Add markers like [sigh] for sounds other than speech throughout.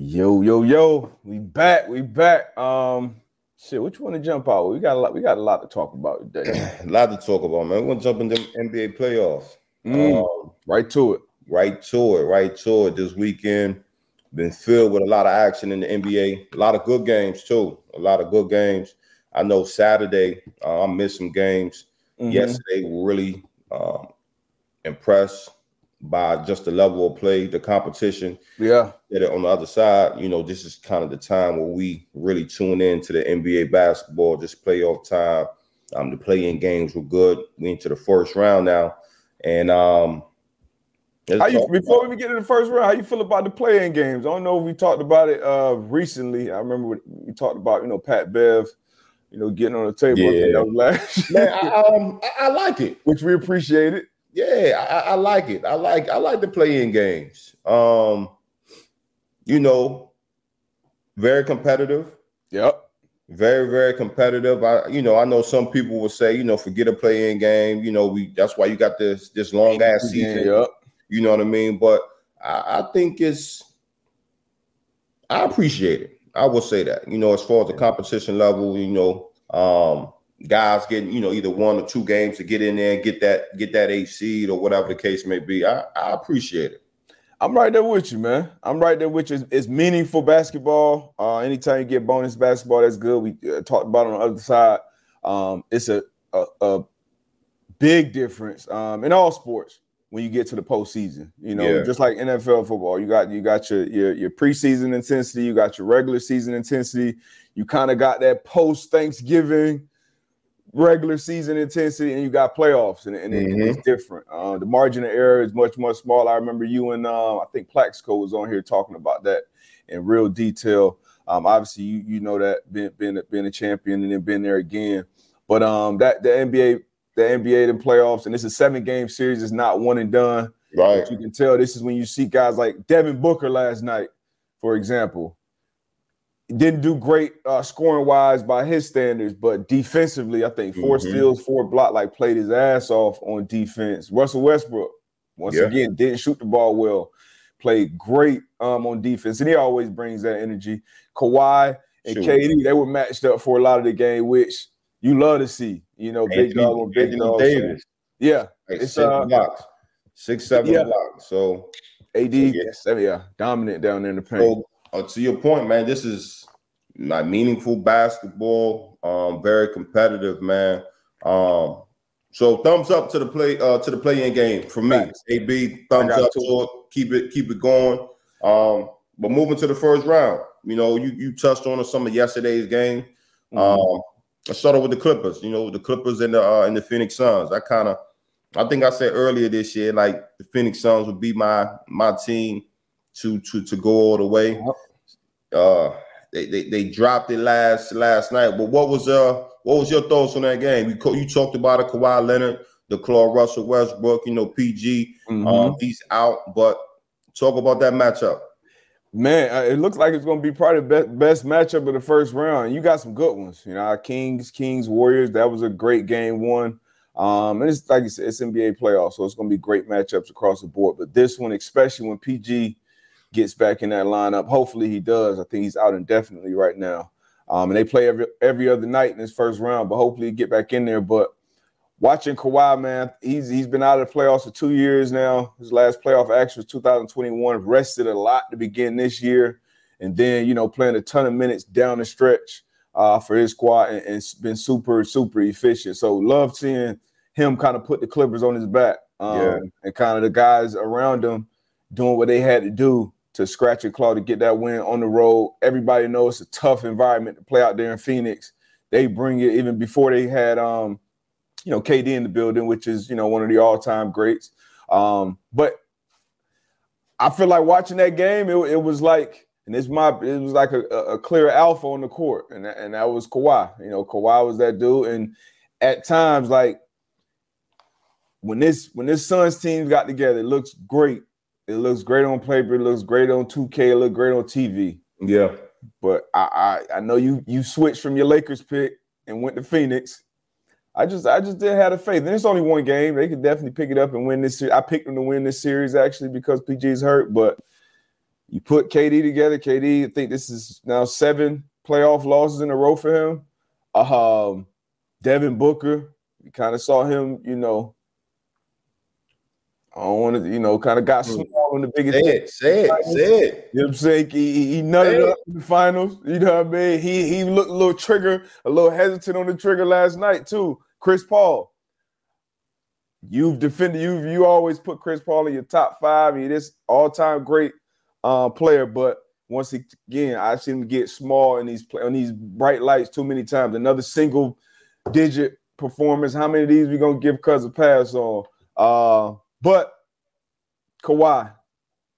Yo, yo, yo, we back, we back. Um, shit, which one to jump out? We got a lot, we got a lot to talk about today. [clears throat] a lot to talk about, man. We're gonna jump into NBA playoffs. Mm, um, right to it. Right to it, right to it. This weekend been filled with a lot of action in the NBA, a lot of good games too. A lot of good games. I know Saturday, uh, I missed some games. Mm-hmm. Yesterday, really um, impressed by just the level of play, the competition. Yeah. That on the other side, you know, this is kind of the time where we really tune in to the NBA basketball, just playoff time. Um, the play-in games were good. We into the first round now, and um, how you before we get to the first round? How you feel about the play-in games? I don't know if we talked about it uh recently. I remember we talked about you know Pat Bev, you know, getting on the table. Yeah, Man, [laughs] I, um, I, I like it, which we appreciate it. Yeah, I, I, like it. I like I like the play-in games. Um, you know, very competitive. Yep. Very, very competitive. I, you know, I know some people will say, you know, forget a play-in game. You know, we that's why you got this this long ass season. Yep. You know what I mean? But I, I think it's I appreciate it. I will say that. You know, as far as the competition level, you know, um, guys getting you know either one or two games to get in there and get that get that eight seed or whatever the case may be. I, I appreciate it. I'm right there with you, man. I'm right there with you. It's, it's meaningful basketball. Uh, anytime you get bonus basketball, that's good. We uh, talked about on the other side. Um, it's a, a, a big difference um, in all sports when you get to the postseason. You know, yeah. just like NFL football, you got you got your your, your preseason intensity, you got your regular season intensity. You kind of got that post Thanksgiving regular season intensity and you got playoffs and, and mm-hmm. it's different. Uh, the margin of error is much, much smaller. I remember you and uh, I think Plaxico was on here talking about that in real detail. Um, obviously, you you know that being being, being a champion and then being there again. But um, that the NBA, the NBA in playoffs, and this is seven game series. is not one and done. Right. But you can tell this is when you see guys like Devin Booker last night, for example didn't do great uh, scoring wise by his standards, but defensively, I think 4 mm-hmm. steals, four block, like played his ass off on defense. Russell Westbrook, once yeah. again, didn't shoot the ball well, played great um, on defense, and he always brings that energy. Kawhi and Shoot. KD, they were matched up for a lot of the game, which you love to see. You know, big dog on big dog. Davis. Yeah, like it's six uh, blocks, six seven yeah. blocks. So AD, so yeah. yeah, dominant down there in the paint. So, uh, to your point, man, this is like meaningful basketball. Um, very competitive, man. Um, so thumbs up to the play uh to the play-in game for me. AB, thumbs up to it. Keep it keep it going. Um, but moving to the first round, you know, you you touched on some of yesterday's game. Mm-hmm. Um, I started with the Clippers. You know, the Clippers and the uh, and the Phoenix Suns. I kind of, I think I said earlier this year, like the Phoenix Suns would be my my team to to to go all the way. Uh, they, they, they dropped it last last night. But what was uh what was your thoughts on that game? You you talked about it, Kawhi Leonard, the Claw Russell Westbrook. You know, PG, mm-hmm. um, he's out. But talk about that matchup. Man, uh, it looks like it's going to be probably the best, best matchup of the first round. You got some good ones. You know, Kings, Kings, Warriors. That was a great game one. Um, and it's like you said, it's NBA playoffs, so it's going to be great matchups across the board. But this one, especially when PG gets back in that lineup. Hopefully he does. I think he's out indefinitely right now. Um, and they play every every other night in this first round, but hopefully he get back in there. But watching Kawhi, man, he's he's been out of the playoffs for two years now. His last playoff action was 2021. Rested a lot to begin this year, and then you know playing a ton of minutes down the stretch uh, for his squad, and, and been super super efficient. So love seeing him kind of put the Clippers on his back, um, yeah. and kind of the guys around him doing what they had to do to scratch and claw to get that win on the road. Everybody knows it's a tough environment to play out there in Phoenix. They bring it even before they had um, you know, KD in the building, which is, you know, one of the all-time greats. Um, but I feel like watching that game, it, it was like, and it's my, it was like a, a clear alpha on the court, and that, and that was Kawhi. You know, Kawhi was that dude, and at times, like when this when this Suns team got together, it looks great. It looks great on paper. It looks great on 2K. It looks great on TV. Yeah. But I, I I know you you switched from your Lakers pick and went to Phoenix. I just I just didn't have the faith. And it's only one game. They could definitely pick it up and win this series. I picked them to win this series actually because PG is hurt, but You put KD together. KD, I think this is now seven playoff losses in a row for him. Um, Devin Booker, you kind of saw him, you know. I don't want to, you know, kind of got hmm. small in the biggest. Say it, say it, say it. You know what I'm saying? He, he nutted up in the finals. You know what I mean? He he looked a little trigger, a little hesitant on the trigger last night too. Chris Paul. You've defended you you always put Chris Paul in your top five. He this all-time great uh, player, but once again, I've seen him get small in these on these bright lights too many times. Another single digit performance. How many of these we gonna give Cuz a pass on? Uh, but Kawhi,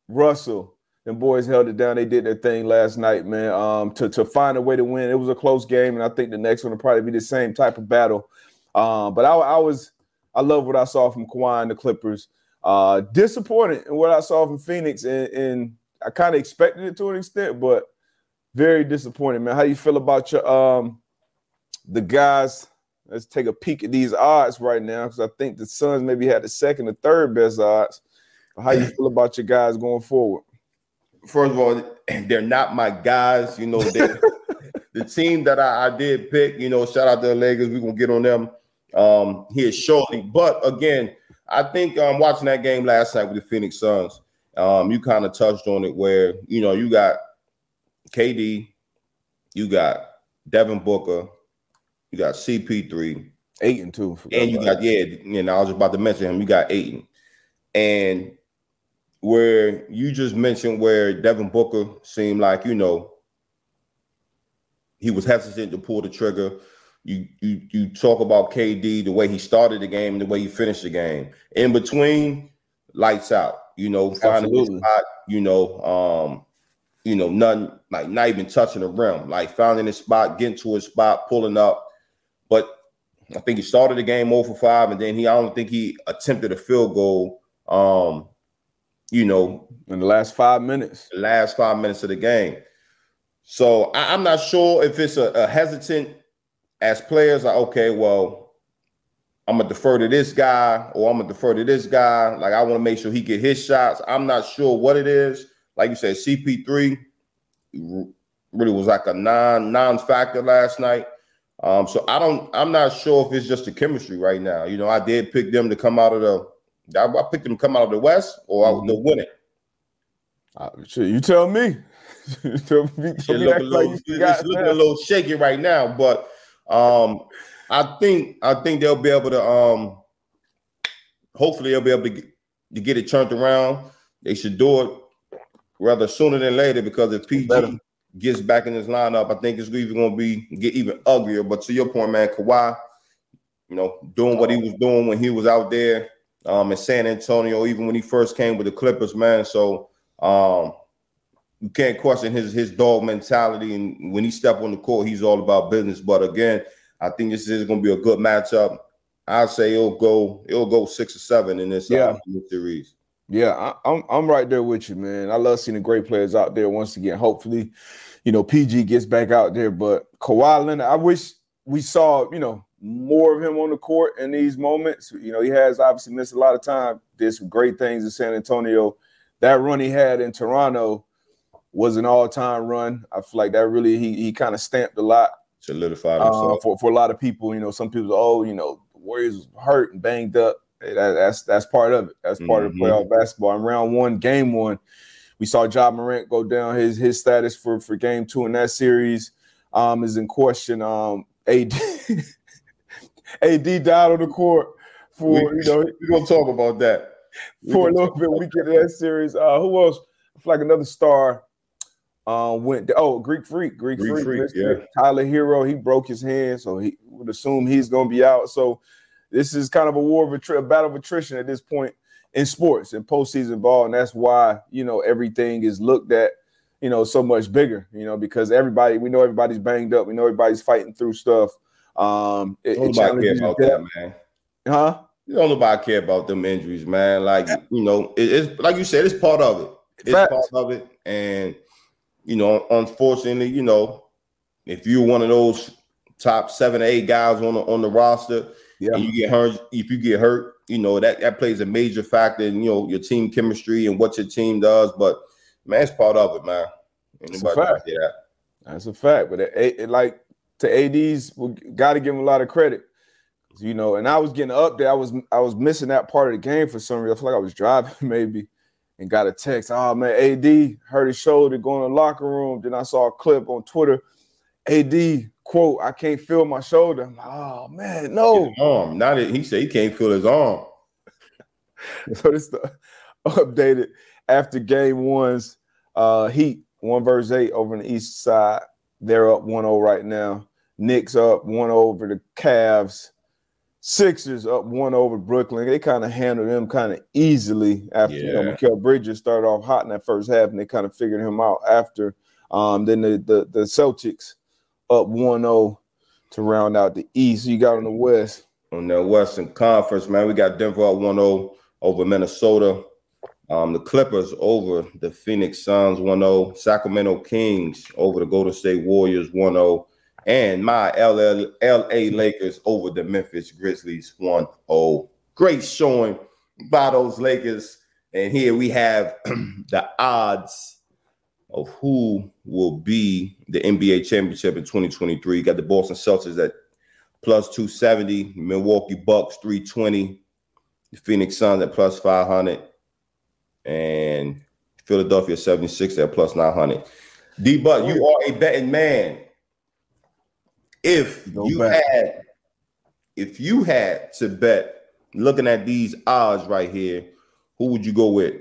Russell, them boys held it down. They did their thing last night, man. Um, to to find a way to win. It was a close game, and I think the next one will probably be the same type of battle. Um, but I, I was I love what I saw from Kawhi and the Clippers. Uh, disappointed in what I saw from Phoenix, and, and I kind of expected it to an extent, but very disappointed, man. How you feel about your um the guys? Let's take a peek at these odds right now because I think the Suns maybe had the second or third best odds. How you feel about your guys going forward? First of all, [clears throat] they're not my guys. You know, [laughs] the team that I, I, did pick. You know, shout out to the Lakers. We're gonna get on them um here shortly. But again, I think um watching that game last night with the Phoenix Suns, um, you kind of touched on it where you know you got KD, you got Devin Booker, you got CP3, Ayton too, and you got yeah, you know I was about to mention him. You got Ayton, and where you just mentioned where Devin Booker seemed like you know he was hesitant to pull the trigger. You you you talk about KD, the way he started the game, and the way he finished the game. In between, lights out. You know, finding a spot. You know, um, you know, nothing like not even touching the rim. Like finding a spot, getting to a spot, pulling up. But I think he started the game over five, and then he I don't think he attempted a field goal. Um, you know, in the last five minutes. The last five minutes of the game. So I, am not sure if it's a, a hesitant as players are okay, well, I'm gonna defer to this guy or I'm gonna defer to this guy. Like I want to make sure he get his shots. I'm not sure what it is. Like you said, CP3 really was like a non non factor last night. Um, so I don't. I'm not sure if it's just the chemistry right now. You know, I did pick them to come out of the. I, I picked them to come out of the West or mm-hmm. the winning. Uh, you tell me. [laughs] tell me, tell me look like it's looking a little shaky right now, but um, I think I think they'll be able to um, hopefully they'll be able to get, to get it turned around. They should do it rather sooner than later because if PG. Gets back in his lineup, I think it's even going to be get even uglier. But to your point, man, Kawhi, you know, doing what he was doing when he was out there um, in San Antonio, even when he first came with the Clippers, man. So um, you can't question his his dog mentality, and when he step on the court, he's all about business. But again, I think this is going to be a good matchup. I say it'll go it'll go six or seven in this, uh, yeah. Series. Yeah, I, I'm I'm right there with you, man. I love seeing the great players out there once again. Hopefully, you know, PG gets back out there. But Kawhi Leonard, I wish we saw, you know, more of him on the court in these moments. You know, he has obviously missed a lot of time. Did some great things in San Antonio. That run he had in Toronto was an all-time run. I feel like that really he he kind of stamped a lot. Solidified uh, for, for a lot of people. You know, some people, oh, you know, the Warriors hurt and banged up. Hey, that, that's that's part of it. That's part mm-hmm. of playoff basketball. In round one, game one, we saw Ja Morant go down. His his status for for game two in that series um, is in question. Um, AD AD [laughs] died on the court for you know we're gonna talk about that for a little bit. We get that series. Uh, who else? I feel like another star um, went to, oh Greek Freak, Greek, Greek Freak, Freak yeah. Tyler Herro. he broke his hand, so he would assume he's going to be out. So this is kind of a war of a battle of attrition at this point in sports and postseason ball, and that's why you know everything is looked at you know so much bigger, you know, because everybody we know everybody's banged up, we know everybody's fighting through stuff. Um, it, nobody care about that, man. Huh? You don't nobody care about them injuries, man. Like you know, it, it's like you said, it's part of it. It's Facts. part of it, and you know, unfortunately, you know, if you're one of those top seven, eight guys on the on the roster, yeah. and you get hurt, if you get hurt, you know that that plays a major factor in you know your team chemistry and what your team does. But man, it's part of it, man. Anybody fact. that? That's a fact. But it, it, like to AD's, we got to give him a lot of credit. You know, and I was getting up there. I was I was missing that part of the game for some reason. I feel like I was driving [laughs] maybe, and got a text. Oh man, AD hurt his shoulder going to the locker room. Then I saw a clip on Twitter. AD quote, I can't feel my shoulder. Like, oh man, no. arm. Not it. He said he can't feel his arm. [laughs] so this the updated after game one's uh Heat one verse eight over on the east side. They're up 1-0 right now. Knicks up one over the Cavs. Sixers up one over Brooklyn. They kind of handled them kind of easily after yeah. you know Mikal Bridges started off hot in that first half, and they kind of figured him out after. Um, then the, the the Celtics up 1-0 to round out the East. You got on the West. On the Western Conference, man, we got Denver up 1-0 over Minnesota. Um, the Clippers over the Phoenix Suns 1-0. Sacramento Kings over the Golden State Warriors 1-0. And my LA, LA Lakers over the Memphis Grizzlies 1-0. Great showing by those Lakers. And here we have [clears throat] the odds of who will be the NBA championship in 2023. You got the Boston Celtics at plus 270, Milwaukee Bucks 320, the Phoenix Suns at plus 500, and Philadelphia 76 at plus 900. DBut, you are a betting man. If Go you back. had if you had to bet looking at these odds right here, who would you go with?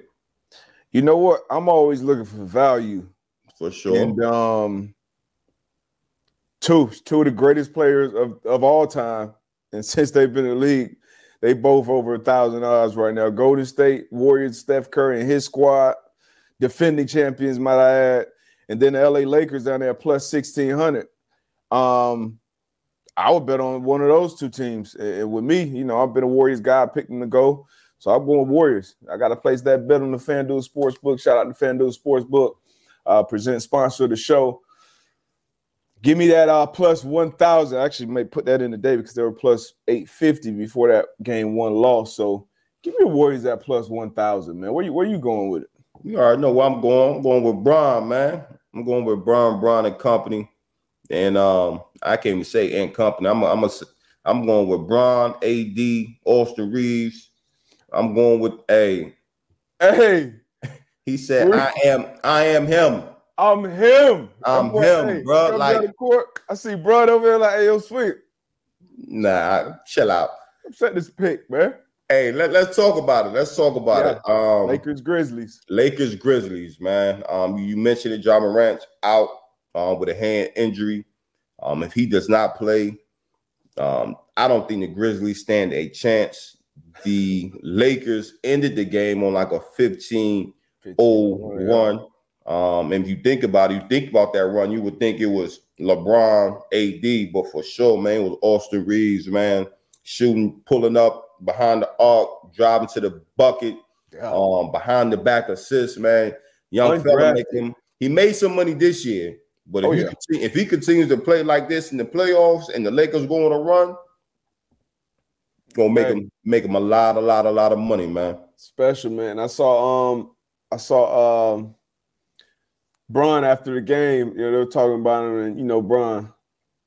You know what? I'm always looking for value. For sure. And um two two of the greatest players of, of all time. And [laughs] since they've been in the league, they both over a thousand odds right now. Golden State Warriors, Steph Curry and his squad, defending champions, might I add. And then the LA Lakers down there plus 1600. Um, I would bet on one of those two teams. And with me, you know, I've been a Warriors guy, I picked them to go. So I'm going Warriors. I got to place that bet on the FanDuel Sportsbook. Shout out to FanDuel Sportsbook, uh, present sponsor of the show. Give me that uh, plus 1,000. I actually may put that in today because they were plus 850 before that game one loss. So give me the Warriors at plus 1,000, man. Where you, where you going with it? You already know where I'm going. I'm going with Bron, man. I'm going with Bron, Bron and company. And um, I can't even say and company. I'm I'm a, I'm going with Bron, AD, Austin Reaves, I'm going with a. Hey. He said, "I am. I am him. I'm him. I'm, him, hey, bro. Like court, I see bro over there like, hey, yo, sweet. Nah, chill out. I'm setting this pick, man. Hey, let, let's talk about it. Let's talk about yeah. it. Um, Lakers Grizzlies. Lakers Grizzlies, man. Um, you mentioned it, Ja Morant out um, with a hand injury. Um, if he does not play, um, I don't think the Grizzlies stand a chance the Lakers ended the game on like a 15 01. Um, and if you think about it, you think about that run, you would think it was LeBron AD, but for sure, man, it was Austin Reaves, man, shooting, pulling up behind the arc, driving to the bucket, yeah. um, behind the back assist, man. Young fella making he made some money this year, but if, oh, yeah. he, if he continues to play like this in the playoffs and the Lakers go on a run, gonna make him make him a lot, a lot, a lot of money, man. Special man. I saw um I saw um Bron after the game, you know, they were talking about him, and you know, Bron,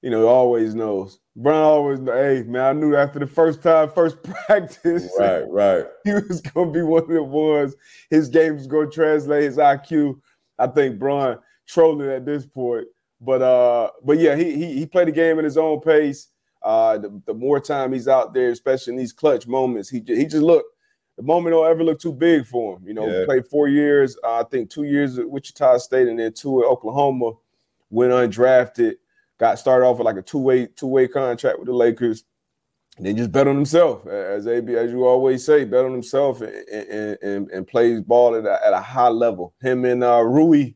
you know, always knows. Bron always hey man, I knew after the first time, first [laughs] practice, right, right. [laughs] He was gonna be one of the ones. His game was gonna translate his IQ. I think Bron trolling at this point. But uh, but yeah, he he he played the game at his own pace. Uh, the, the, more time he's out there, especially in these clutch moments, he he just look. The moment don't ever look too big for him. You know, yeah. played four years. Uh, I think two years at Wichita State and then two at Oklahoma. Went undrafted. Got started off with like a two way two way contract with the Lakers. And then just bet on himself, as AB, as you always say, bet on himself and and, and, and plays ball at a, at a high level. Him and uh, Rui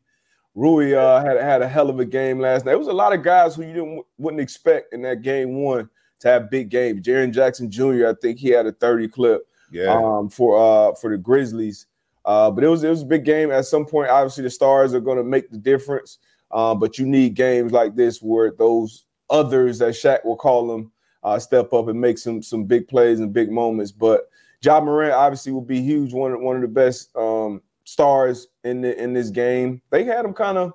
Rui uh, had had a hell of a game last night. It was a lot of guys who you didn't wouldn't expect in that game one to have big games. Jaren Jackson Jr. I think he had a 30 clip yeah. um, for uh, for the Grizzlies. Uh, but it was it was a big game. At some point, obviously, the stars are going to make the difference. Uh, but you need games like this where those others, that Shaq will call them, uh, step up and make some some big plays and big moments. But Ja Morant obviously will be huge. One one of the best um, stars in the, in this game. They had them kind of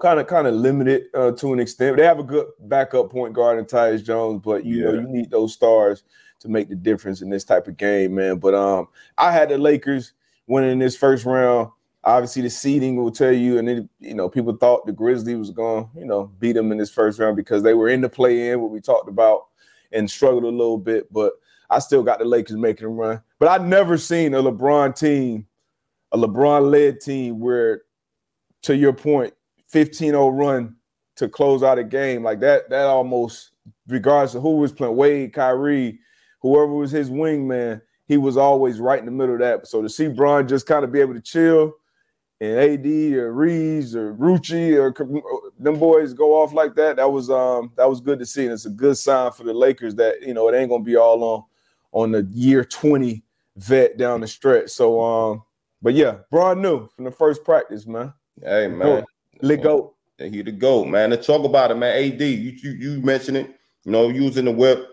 kind of kind of limited uh, to an extent. They have a good backup point guard in Tyus Jones, but you yeah. know you need those stars to make the difference in this type of game, man. But um, I had the Lakers winning this first round. Obviously, the seeding will tell you, and then you know people thought the Grizzlies was going, you know, beat them in this first round because they were in the play-in, what we talked about, and struggled a little bit. But I still got the Lakers making a run. But I've never seen a LeBron team, a LeBron-led team, where, to your point, 15-0 run to close out a game like that. That almost, regardless of who was playing, Wade, Kyrie, whoever was his wingman, he was always right in the middle of that. So to see Bron just kind of be able to chill and AD or Reaves or Rucci or them boys go off like that, that was um that was good to see. And it's a good sign for the Lakers that you know it ain't gonna be all on on the year 20 vet down the stretch. So um, but yeah, Bron knew from the first practice, man. Hey man. Let go. He the goat, man. Let's talk about it, man. AD, you you, you mentioned it, you know, using the whip,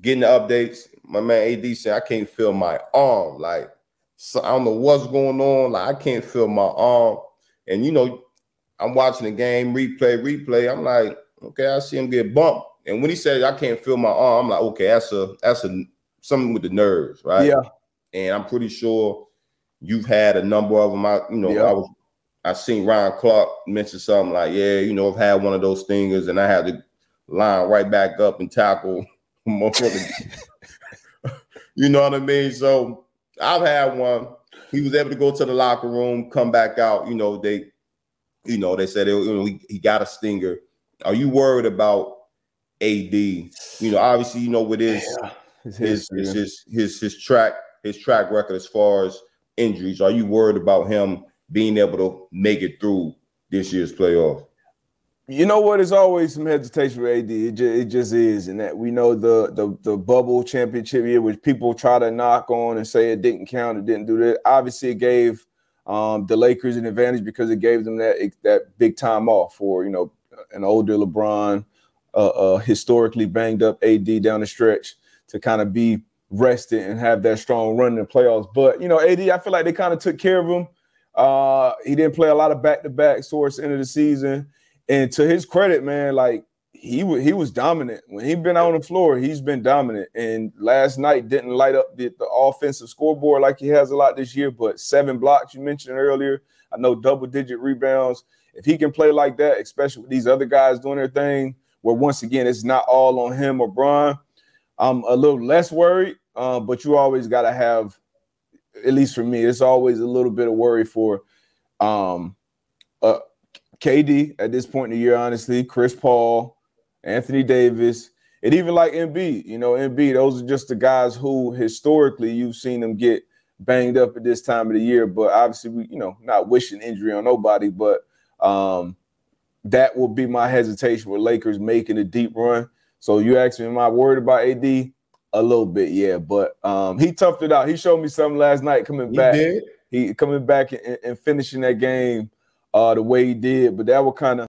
getting the updates. My man AD said, I can't feel my arm. Like, so I don't know what's going on. Like, I can't feel my arm. And you know, I'm watching the game, replay, replay. I'm like, okay, I see him get bumped. And when he said I can't feel my arm, I'm like, okay, that's a that's a something with the nerves, right? Yeah. And I'm pretty sure you've had a number of them. I, you know, yeah. I was I seen Ryan Clark mention something like, yeah, you know, I've had one of those stingers and I had to line right back up and tackle [laughs] [laughs] you know what I mean? So I've had one. He was able to go to the locker room, come back out. You know, they, you know, they said it, you know, he, he got a stinger. Are you worried about AD? You know, obviously, you know, with his yeah, his, his, his, his his his track his track record as far as injuries. Are you worried about him being able to make it through this year's playoff? You know what? It's always some hesitation with AD. It just, it just is, and that we know the, the the bubble championship year, which people try to knock on and say it didn't count, it didn't do that. Obviously, it gave um, the Lakers an advantage because it gave them that that big time off for you know an older LeBron, uh, uh, historically banged up AD down the stretch to kind of be rested and have that strong run in the playoffs. But you know, AD, I feel like they kind of took care of him. Uh, he didn't play a lot of back to back towards the end of the season. And to his credit, man, like he w- he was dominant when he been on the floor. He's been dominant, and last night didn't light up the, the offensive scoreboard like he has a lot this year. But seven blocks you mentioned earlier. I know double digit rebounds. If he can play like that, especially with these other guys doing their thing, where once again it's not all on him or Bron, I'm a little less worried. Uh, but you always got to have, at least for me, it's always a little bit of worry for um, uh, KD at this point in the year, honestly, Chris Paul, Anthony Davis, and even like Embiid. You know, Embiid, those are just the guys who historically you've seen them get banged up at this time of the year. But obviously, we, you know, not wishing injury on nobody, but um, that will be my hesitation with Lakers making a deep run. So you ask me, am I worried about AD? A little bit, yeah. But um, he toughed it out. He showed me something last night coming he back. Did. He coming back and, and finishing that game uh, the way he did, but that was kind of